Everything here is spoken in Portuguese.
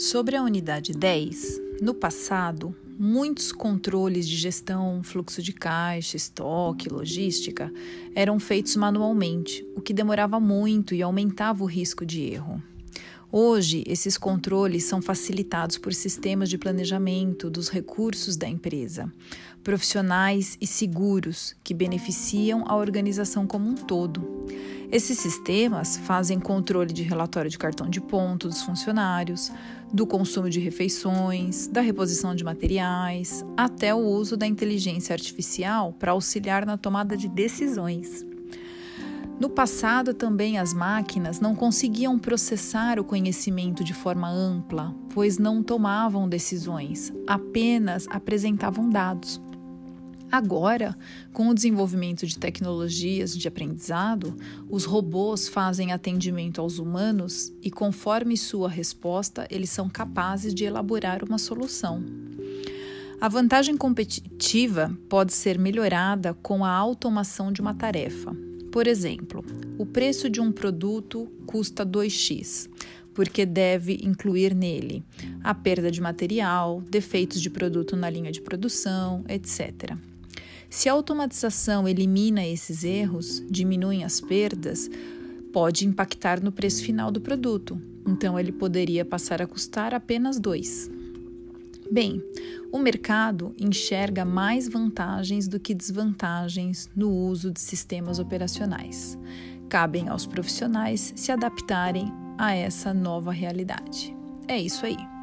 Sobre a unidade 10, no passado, muitos controles de gestão, fluxo de caixa, estoque, logística eram feitos manualmente, o que demorava muito e aumentava o risco de erro. Hoje, esses controles são facilitados por sistemas de planejamento dos recursos da empresa, profissionais e seguros que beneficiam a organização como um todo. Esses sistemas fazem controle de relatório de cartão de ponto dos funcionários, do consumo de refeições, da reposição de materiais, até o uso da inteligência artificial para auxiliar na tomada de decisões. No passado, também as máquinas não conseguiam processar o conhecimento de forma ampla, pois não tomavam decisões, apenas apresentavam dados. Agora, com o desenvolvimento de tecnologias de aprendizado, os robôs fazem atendimento aos humanos e, conforme sua resposta, eles são capazes de elaborar uma solução. A vantagem competitiva pode ser melhorada com a automação de uma tarefa. Por exemplo, o preço de um produto custa 2x, porque deve incluir nele a perda de material, defeitos de produto na linha de produção, etc. Se a automatização elimina esses erros, diminui as perdas, pode impactar no preço final do produto. Então, ele poderia passar a custar apenas 2. Bem, o mercado enxerga mais vantagens do que desvantagens no uso de sistemas operacionais. Cabem aos profissionais se adaptarem a essa nova realidade. É isso aí.